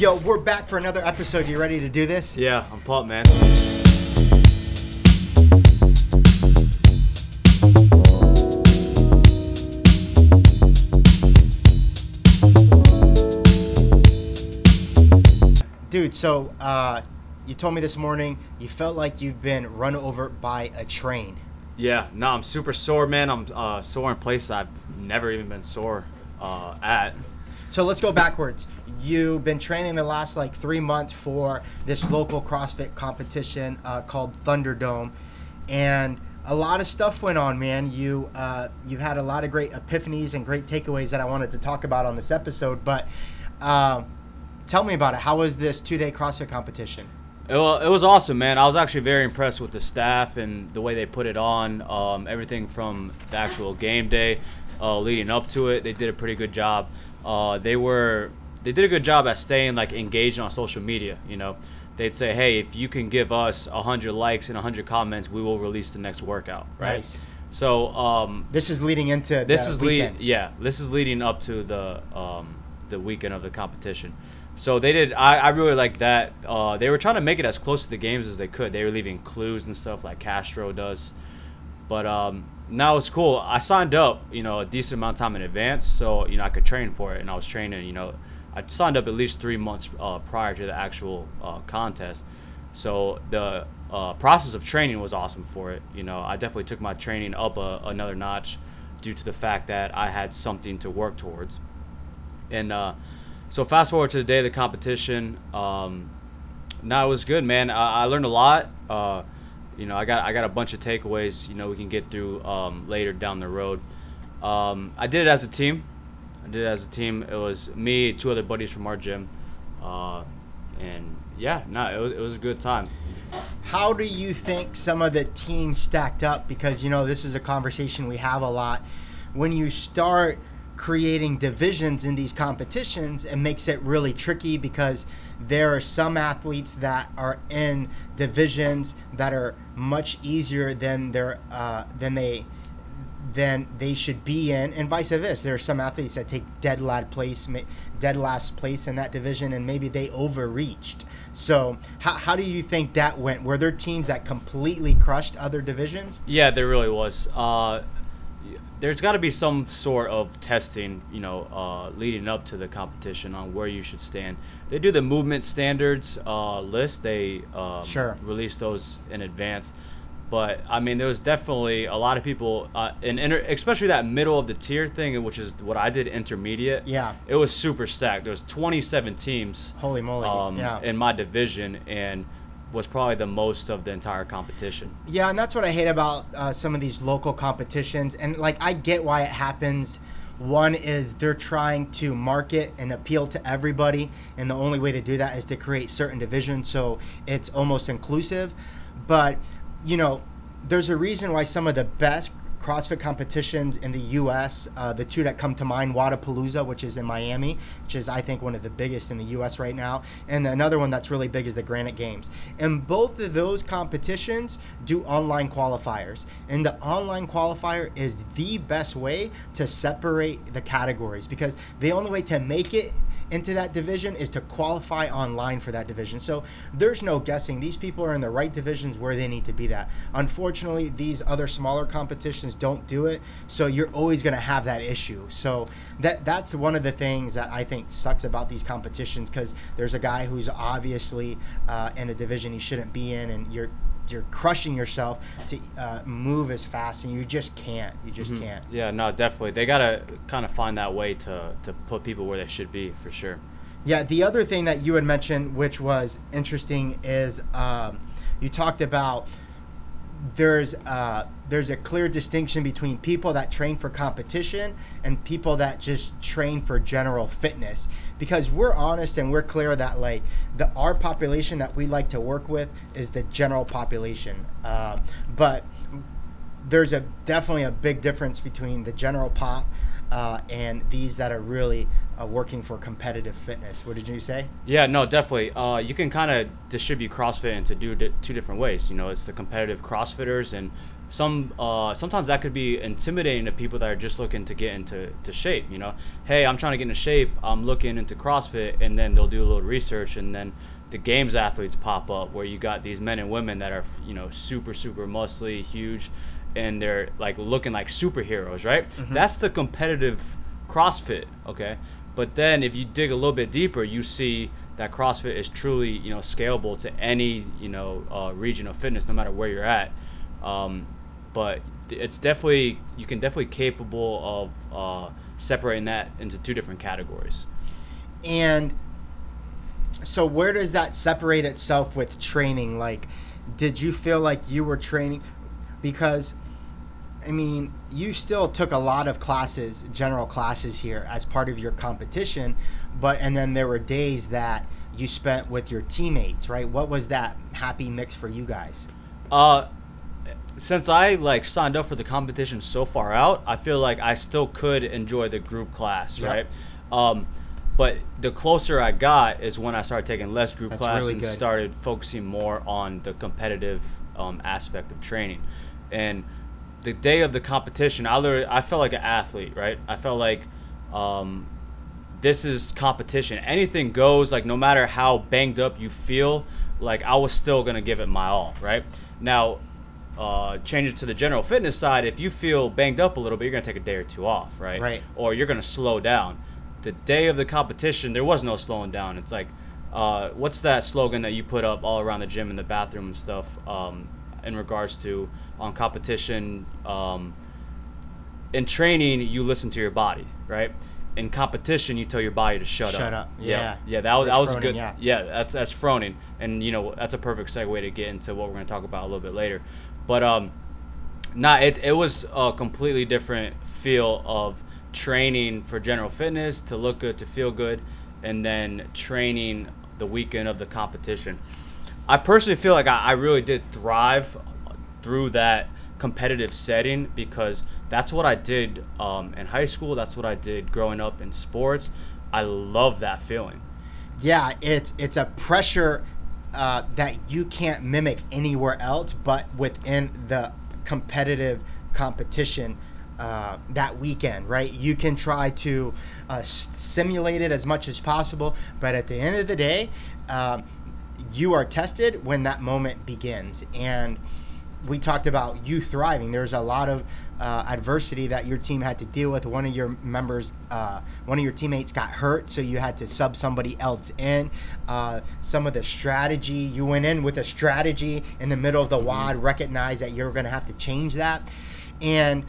Yo, we're back for another episode. You ready to do this? Yeah, I'm pumped, man. Dude, so uh, you told me this morning you felt like you've been run over by a train. Yeah, no, I'm super sore, man. I'm uh, sore in places I've never even been sore uh, at. So let's go backwards. You've been training the last like three months for this local CrossFit competition uh, called Thunderdome, and a lot of stuff went on, man. You uh, you've had a lot of great epiphanies and great takeaways that I wanted to talk about on this episode. But uh, tell me about it. How was this two-day CrossFit competition? It, wa- it was awesome, man. I was actually very impressed with the staff and the way they put it on. Um, everything from the actual game day uh, leading up to it, they did a pretty good job. Uh, they were they did a good job at staying like engaged on social media. You know, they'd say, "Hey, if you can give us hundred likes and hundred comments, we will release the next workout." Right. Nice. So um, This is leading into this is leading yeah this is leading up to the um, the weekend of the competition so they did i, I really like that uh, they were trying to make it as close to the games as they could they were leaving clues and stuff like castro does but um, now it's cool i signed up you know a decent amount of time in advance so you know i could train for it and i was training you know i signed up at least three months uh, prior to the actual uh, contest so the uh, process of training was awesome for it. You know, I definitely took my training up a, another notch due to the fact that I had something to work towards. And uh, so fast forward to the day of the competition. Um, it was good, man. I, I learned a lot. You know, I got I got a bunch of takeaways. You know, we can get through um, later down the road. Um, I did it as a team. I did it as a team. It was me, two other buddies from our gym, uh, and yeah, no, it was, it was a good time. How do you think some of the teams stacked up? Because you know this is a conversation we have a lot. When you start creating divisions in these competitions, it makes it really tricky because there are some athletes that are in divisions that are much easier than their uh, than they than they should be in, and vice versa. There are some athletes that take dead last place, dead last place in that division, and maybe they overreached. So, how, how do you think that went? Were there teams that completely crushed other divisions? Yeah, there really was. Uh, there's got to be some sort of testing, you know, uh, leading up to the competition on where you should stand. They do the movement standards uh, list. They um, Sure. release those in advance. But I mean, there was definitely a lot of people, uh, in inter- especially that middle of the tier thing, which is what I did intermediate. Yeah. it was super stacked. There was 27 teams Holy moly! um, yeah. in my division, and was probably the most of the entire competition. Yeah, and that's what I hate about uh, some of these local competitions. And like, I get why it happens. One is they're trying to market and appeal to everybody, and the only way to do that is to create certain divisions so it's almost inclusive. But you know, there's a reason why some of the best CrossFit competitions in the U.S. Uh, the two that come to mind, Wodapalooza, which is in Miami, which is I think one of the biggest in the U.S. right now, and another one that's really big is the Granite Games. And both of those competitions do online qualifiers, and the online qualifier is the best way to separate the categories because the only way to make it into that division is to qualify online for that division. So there's no guessing. These people are in the right divisions where they need to be that. Unfortunately, these other smaller competitions don't do it. So you're always going to have that issue. So that that's one of the things that I think sucks about these competitions because there's a guy who's obviously uh, in a division he shouldn't be in, and you're you're crushing yourself to uh, move as fast, and you just can't. You just can't. Yeah, no, definitely. They gotta kind of find that way to to put people where they should be for sure. Yeah, the other thing that you had mentioned, which was interesting, is um, you talked about there's uh, there's a clear distinction between people that train for competition and people that just train for general fitness. Because we're honest and we're clear that like the our population that we like to work with is the general population, um, but there's a definitely a big difference between the general pop uh, and these that are really uh, working for competitive fitness. What did you say? Yeah, no, definitely. Uh, you can kind of distribute CrossFit into do, di- two different ways. You know, it's the competitive CrossFitters and some uh, sometimes that could be intimidating to people that are just looking to get into to shape. You know, hey, I'm trying to get into shape. I'm looking into CrossFit, and then they'll do a little research, and then the games athletes pop up where you got these men and women that are you know super super muscly, huge, and they're like looking like superheroes, right? Mm-hmm. That's the competitive CrossFit, okay. But then if you dig a little bit deeper, you see that CrossFit is truly you know scalable to any you know uh, region of fitness, no matter where you're at. Um, but it's definitely you can definitely capable of uh, separating that into two different categories. And so where does that separate itself with training? Like did you feel like you were training because I mean, you still took a lot of classes, general classes here as part of your competition, but and then there were days that you spent with your teammates, right? What was that happy mix for you guys? Uh, since I like signed up for the competition so far out, I feel like I still could enjoy the group class, Yep. right? Um, but the closer I got is when I started taking less group That's class really and good. started focusing more on the competitive um, aspect of training. And the day of the competition, I literally I felt like an athlete, right? I felt like um, this is competition. Anything goes. Like no matter how banged up you feel, like I was still gonna give it my all, right? Now, uh, change it to the general fitness side. If you feel banged up a little bit, you're gonna take a day or two off, right? Right. Or you're gonna slow down. The day of the competition, there was no slowing down. It's like, uh, what's that slogan that you put up all around the gym and the bathroom and stuff? Um, in regards to on competition, um, in training, you listen to your body, right? In competition, you tell your body to shut, Shut up. Shut up, yeah. yeah. That was that was Froning, good. yeah. Yeah, that's that's Froning, and you know that's a perfect segue to get into what we're going to talk about a little bit later. But um, nah, it it was a completely different feel of training for general fitness to look good, to feel good, and then training the weekend of the competition. I personally feel like I, I really did thrive through that competitive setting because that's what I did um, in high school. That's what I did growing up in sports. I love that feeling. Yeah, it's it's a pressure uh, that you can't mimic anywhere else, but within the competitive competition uh, that weekend, right? You can try to uh, simulate it as much as possible, but at the end of the day, um, you are tested when that moment begins, and we talked about you thriving. There's a lot of uh, adversity that your team had to deal with. One of your members, uh, one of your teammates got hurt, so you had to sub somebody else in. Uh, some of the strategy, you went in with a strategy in the middle of the WOD, recognize that you're going to have to change that. And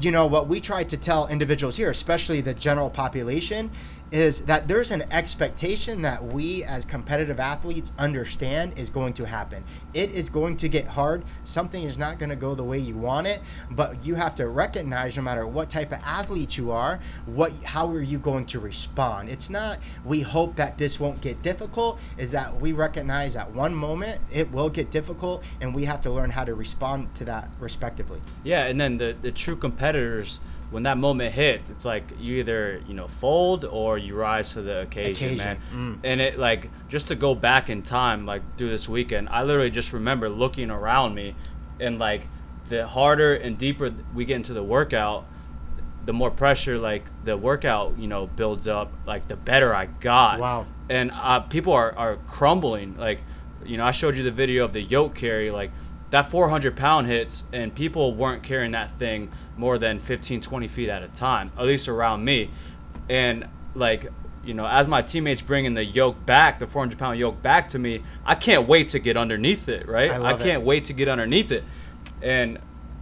you know what we try to tell individuals here especially the general population is that there's an expectation that we as competitive athletes understand is going to happen. It is going to get hard. Something is not going to go the way you want it but you have to recognize no matter what type of athlete you are what how are you going to respond. It's not we hope that this won't get difficult is that we recognize at one moment it will get difficult and we have to learn how to respond to that respectively. Yeah, and then the, the true competitors, when that moment hits, it's like you either you know fold or you rise to the occasion, Occasion, man. mm. And it like just to go back in time, like through this weekend, I literally just remember looking around me, and like the harder and deeper we get into the workout, the more pressure like the workout you know builds up, like the better I got. Wow. And uh, people are are crumbling. Like, you know, I showed you the video of the yoke carry, like that 400 pound hits and people weren't carrying that thing more than 15 20 feet at a time at least around me and like you know as my teammates bringing the yoke back the 400 pound yoke back to me i can't wait to get underneath it right I it. can't wait to get underneath it and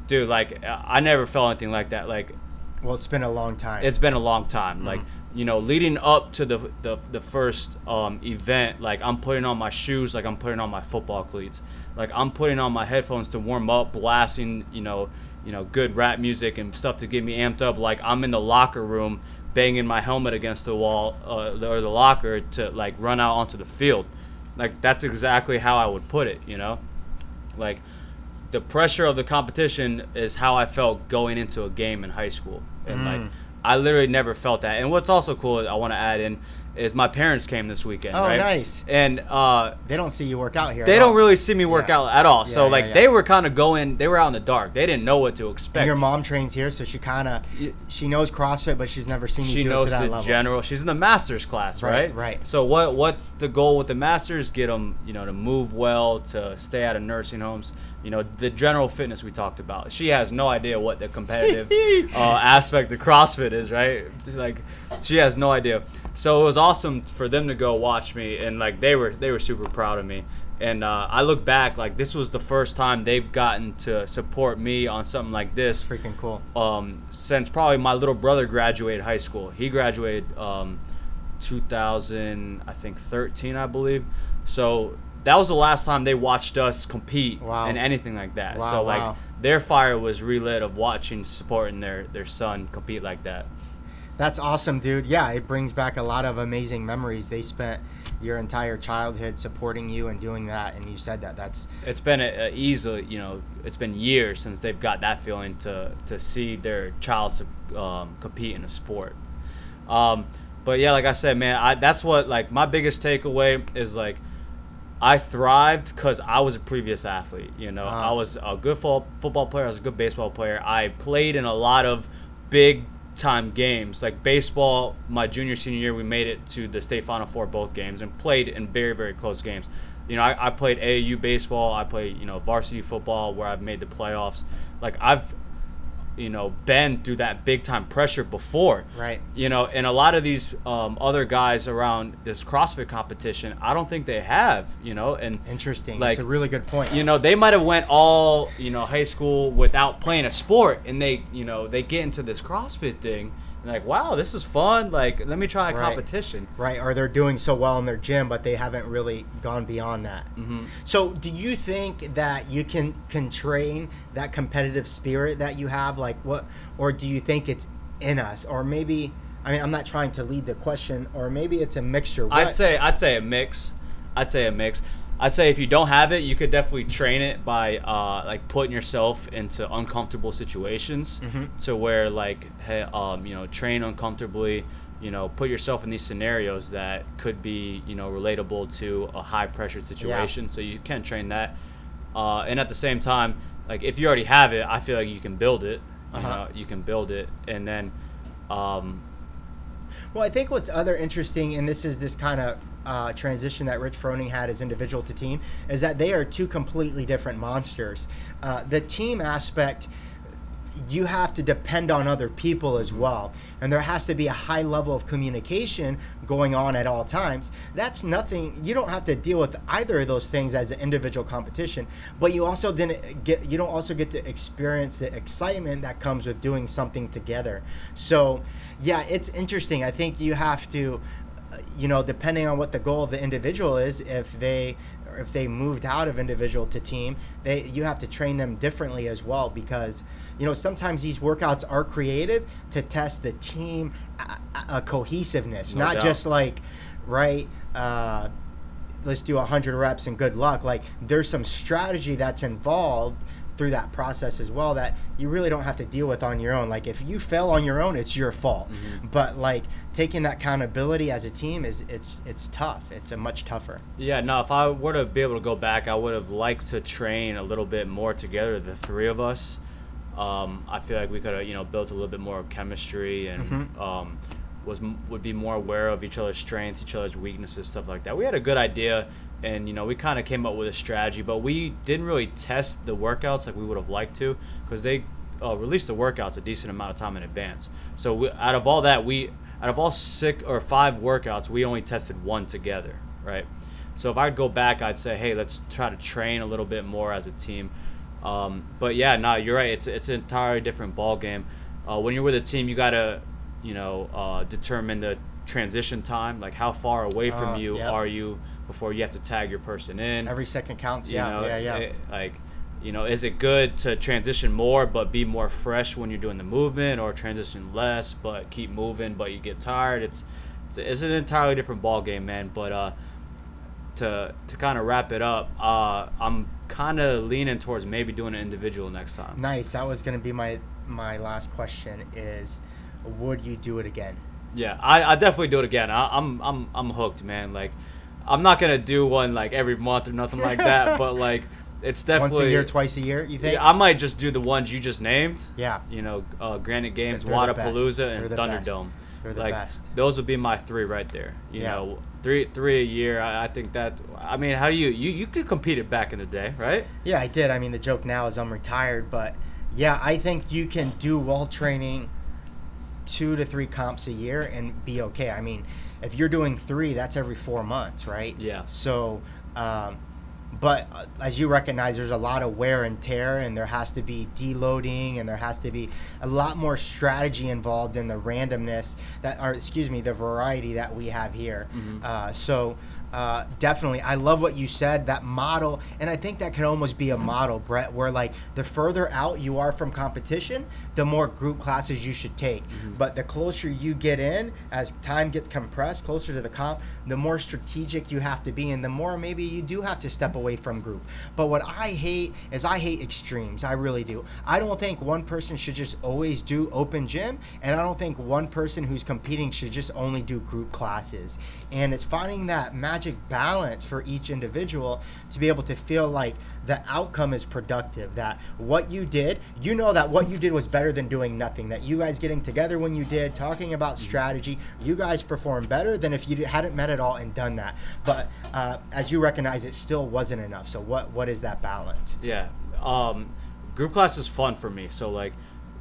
dude like i never felt anything like that like well it's been a long time it's been a long time. Mm-hmm. Like you know, leading up to the the, the first um, event, like I'm putting on my shoes, like I'm putting on my football cleats, like I'm putting on my headphones to warm up, blasting you know you know good rap music and stuff to get me amped up. Like I'm in the locker room, banging my helmet against the wall uh, or the locker to like run out onto the field. Like that's exactly how I would put it. You know, like the pressure of the competition is how I felt going into a game in high school, and like I literally never felt that. And what's also cool, I want to add in, is my parents came this weekend. Oh, right? nice. And uh, They don't see you work out here. they don't all. really see me work Yeah. out at all. Yeah, so yeah, like they were kind of going, they were out in the dark. They didn't know what to expect. And your mom trains here, so she kind of she knows CrossFit, but she's never seen you she do it knows to that the level. general. She's in the masters class, Right, right? right. So what what's the goal with the masters? Get them, you know, to move well, to stay out of nursing homes. You know, the general fitness we talked about. She has no idea what the competitive uh, aspect of CrossFit is, right? Like, she has no idea. So it was awesome for them to go watch me, and like they were they were super proud of me. And uh, I look back, like this was the first time they've gotten to support me on something like this Freaking cool. um, since probably my little brother graduated high school. He graduated um, 2000, I think 13, I believe. So that was the last time they watched us compete Wow. in anything like that. Wow, so like wow. their fire was relit of watching, supporting their their son compete like that. That's awesome, dude. Yeah, it brings back a lot of amazing memories. They spent your entire childhood supporting you and doing that, and you said that. That's It's been a, a easily, you know, it's been years since they've got that feeling to to see their child um, compete in a sport. Um, but yeah, like I said, man, I, that's what like my biggest takeaway is like I thrived because I was a previous athlete. You know, Ah. I was a good fo- football player. I was a good baseball player. I played in a lot of big time games, like baseball. My junior senior year, we made it to the state final four both games and played in very very close games. You know, I, I played AAU baseball. I played you know varsity football where I've made the playoffs. Like I've you know been through that big time pressure before right. you know and a lot of these um, other guys around this crossfit competition i don't think they have you know and Interesting. Like, That's a really good point. you know they might have went all you know high school without playing a sport and they you know they get into this crossfit thing like wow this is fun like let me try a Right. competition right? Or they're doing so well in their gym, but they haven't really gone beyond that. hmm So, do you think that you can can train that competitive spirit that you have? Like what, or do you think it's in us, or maybe? I mean, I'm not trying to lead the question, or maybe it's a mixture. I'd say I'd say a mix. I'd say a mix. I'd say if you don't have it, you could definitely train it by uh, like putting yourself into uncomfortable situations, Mhm. to where like hey, um, you know train uncomfortably. You know, put yourself in these scenarios that could be you know relatable to a high pressured situation. So you can train that, uh, and at the same time, like if you already have it, I feel like you can build it. You Uh-huh. know, you can build it, and then. Um, Well, I think what's other interesting, and this is this kind of uh, transition that Rich Froning had as individual to team, is that they are two completely different monsters. Uh, the team aspect, you have to depend on other people as well, and there has to be a high level of communication going on at all times. That's nothing. You don't have to deal with either of those things as an individual competition, but you also didn't get. You don't also get to experience the excitement that comes with doing something together. So, yeah, it's interesting. I think you have to you know, depending on what the goal of the individual is, if they if they moved out of individual to team, they you have to train them differently as well because you know sometimes these workouts are creative to test the team uh, uh, cohesiveness, No not doubt. just like right. Uh, let's do 100 reps and good luck like there's some strategy that's involved through that process as well that you really don't have to deal with on your own like if you fail on your own it's your fault Mhm. but like taking that accountability as a team is it's it's tough it's a much tougher Yeah, no, if I were to be able to go back, I would have liked to train a little bit more together, the three of us. Um, I feel like we could have, you know, built a little bit more chemistry and Mhm. um, was would be more aware of each other's strengths, each other's weaknesses, stuff like that. We had a good idea, and you know, we kind of came up with a strategy, but we didn't really test the workouts like we would have liked to, because they uh, released the workouts a decent amount of time in advance. So we, out of all that, we out of all six or five workouts, we only tested one together, right? So if I'd go back, I'd say, hey, let's try to train a little bit more as a team. Um, but yeah, no, you're right. It's it's an entirely different ball game. Uh, when you're with a team, you gotta, you know, uh, determine the transition time. Like how far away from Uh, you yep. are you before you have to tag your person in. every second counts You yeah know, yeah yeah it- like, you know, is it good to transition more but be more fresh when you're doing the movement, or transition less but keep moving but you get tired? It's it's, it's an entirely different ball game, man. But uh, to to kind of wrap it up, uh, I'm kind of leaning towards maybe doing an individual next time. nice that was going to be my my last question is would you do it again Yeah, I, I definitely do it again. I, I'm I'm I'm hooked, man. Like, I'm not gonna do one like every month or nothing like that, but like it's definitely Once a year, twice a year, you think? Yeah, I might just do the ones you just named. Yeah. You know, uh, Granite Games, They're. Wodapalooza, and the best. Thunderdome. They're the like, best. Those would be my three right there. You Yeah. know, three three a year. I, I think that. I mean, how do you you you could compete it back in the day, right? Yeah, I did. I mean, the joke now is I'm retired, but yeah, I think you can do wall training two to three comps a year and be okay. I mean, if you're doing three, that's every four months, right? Yeah. So, um, but uh, as you recognize, there's a lot of wear and tear, and there has to be deloading, and there has to be a lot more strategy involved in the randomness that, or excuse me, the variety that we have here. Uh, so. Uh, definitely, I love what you said. That model, and I think that can almost be a model, Brett, where like the further out you are from competition, the more group classes you should take. But the closer you get in, as time gets compressed, closer to the comp, the more strategic you have to be, and the more maybe you do have to step away from group. But what I hate is I hate extremes. I really do. I don't think one person should just always do open gym, and I don't think one person who's competing should just only do group classes. And it's finding that magic balance for each individual to be able to feel like the outcome is productive that what you did you know that what you did was better than doing nothing that you guys getting together when you did talking about strategy you guys performed better than if you hadn't met at all and done that but uh, as you recognize it still wasn't enough so what what is that balance Yeah. Um, group class is fun for me. So like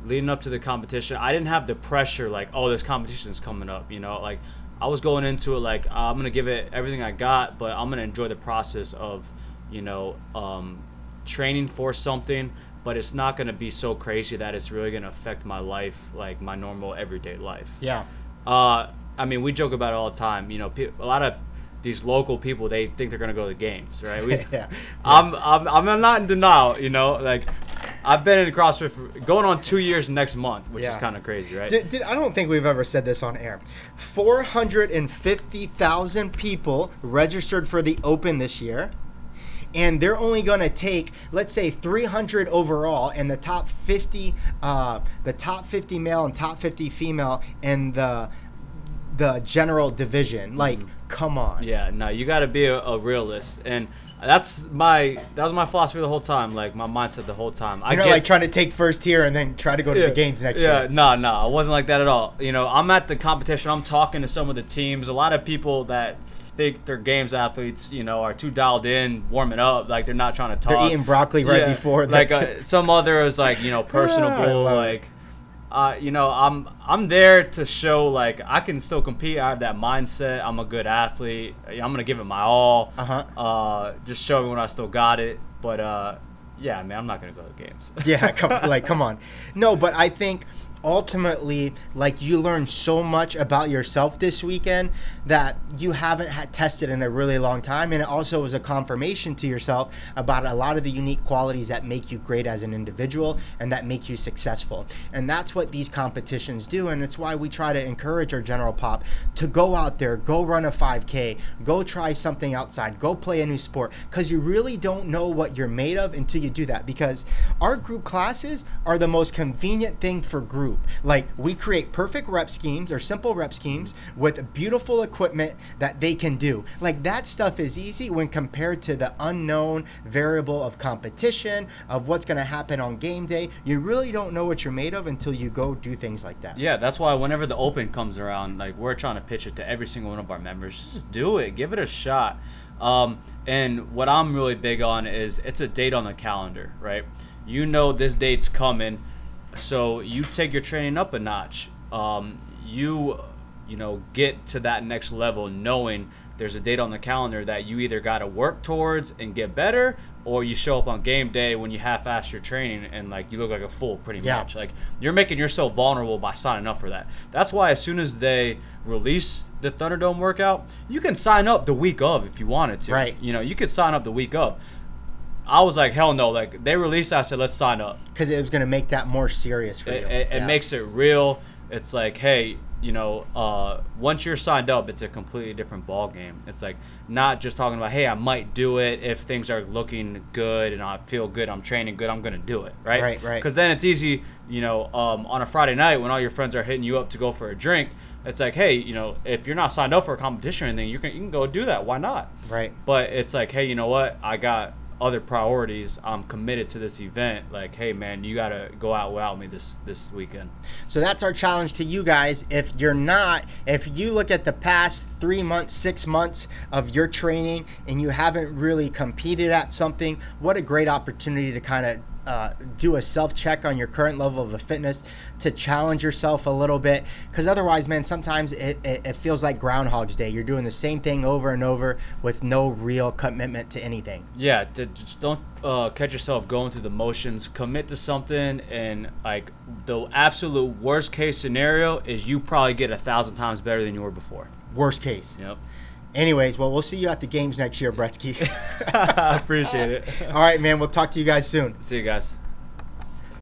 leading up to the competition, I didn't have the pressure like, oh, this competition's coming up. You know, like I was going into it like I'm gonna give it everything I got, but I'm gonna enjoy the process of, you know, um, training for something. But it's not gonna be so crazy that it's really gonna affect my life, like my normal everyday life. yeah Uh, I mean, we joke about it all the time. You know, pe- a lot of these local people they think they're gonna go to the games, right? We, Yeah. I'm, I'm I'm not in denial. You know, like I've been in CrossFit for going on two years next month, which Yeah. is kind of crazy, right? Did, did, I don't think we've ever said this on air. 450,000 people registered for the Open this year. And they're only going to take, let's say, 300 overall, and the top 50, uh, the top 50 male and top 50 female in the the general division. Like, come on. Yeah, no, you got to be a, a realist, and that's my that was my philosophy the whole time, like my mindset the whole time. I You're not get like trying to take first here and then try to go to the games next yeah, year. no, no, it wasn't like that at all. You know, I'm at the competition. I'm talking to some of the teams. A lot of people that think they're games athletes, you know, are too dialed in, warming up, like they're not trying to talk. They're eating broccoli right Yeah, before. Like uh, some other is like you know personable, like. Uh, you know, I'm I'm there to show like I can still compete. I have that mindset. I'm a good athlete. I'm gonna give it my all. Uh-huh. Uh, just show me when I still got it. But uh, yeah, man, I'm not gonna go to games. yeah, come, like come on. No, but I think ultimately, like you learned so much about yourself this weekend that you haven't had tested in a really long time, and it also was a confirmation to yourself about a lot of the unique qualities that make you great as an individual and that make you successful. And that's what these competitions do, and it's why we try to encourage our general pop to go out there, go run a 5K, go try something outside, go play a new sport, because you really don't know what you're made of until you do that. Because our group classes are the most convenient thing for group. Like we create perfect rep schemes or simple rep schemes with beautiful equipment that they can do. Like that stuff is easy when compared to the unknown variable of competition, of what's going to happen on game day. You really don't know what you're made of until you go do things like that. Yeah, that's why whenever the open comes around, like we're trying to pitch it to every single one of our members. Just do it, give it a shot. Um, and what I'm really big on is it's a date on the calendar, right? You know this date's coming, so you take your training up a notch. Um, you, you know, get to that next level knowing there's a date on the calendar that you either got to work towards and get better, or you show up on game day when you half-ass your training and like you look like a fool pretty Yeah. much. Like you're making yourself vulnerable by signing up for that. That's why as soon as they release the Thunderdome workout, you can sign up the week of if you wanted to. Right. You know, you could sign up the week of. I was like, hell no. Like they released, it, I said, let's sign up. Because it was going to make that more serious for It, you. it, it makes it real. It's like, hey, you know, uh, once you're signed up, it's a completely different ball game. It's like not just talking about, hey, I might do it if things are looking good and I feel good, I'm training good, I'm gonna do it, right? Right, right. Because then it's easy, you know, um, on a Friday night when all your friends are hitting you up to go for a drink. It's like, hey, you know, if you're not signed up for a competition or anything, you can you can go do that. Why not? Right. But it's like, hey, you know what? I got other priorities. I'm committed to this event. Like, hey, man, you gotta go out without me this this weekend. So that's our challenge to you guys. If you're not, if you look at the past three months, six months of your training and you haven't really competed at something, what a great opportunity to kind of uh, do a self check on your current level of fitness to challenge yourself a little bit. Because otherwise man sometimes it, it, it, feels like groundhog's day. You're doing the same thing over and over with no real commitment to anything. Yeah to just don't uh, catch yourself going through the motions. Commit to something and like the absolute worst case scenario is you probably get a thousand times better than you were before. Worst case. Yep Anyways, well, we'll see you at the games next year, Bretsky. I appreciate it. All right, man. We'll talk to you guys soon. See you guys.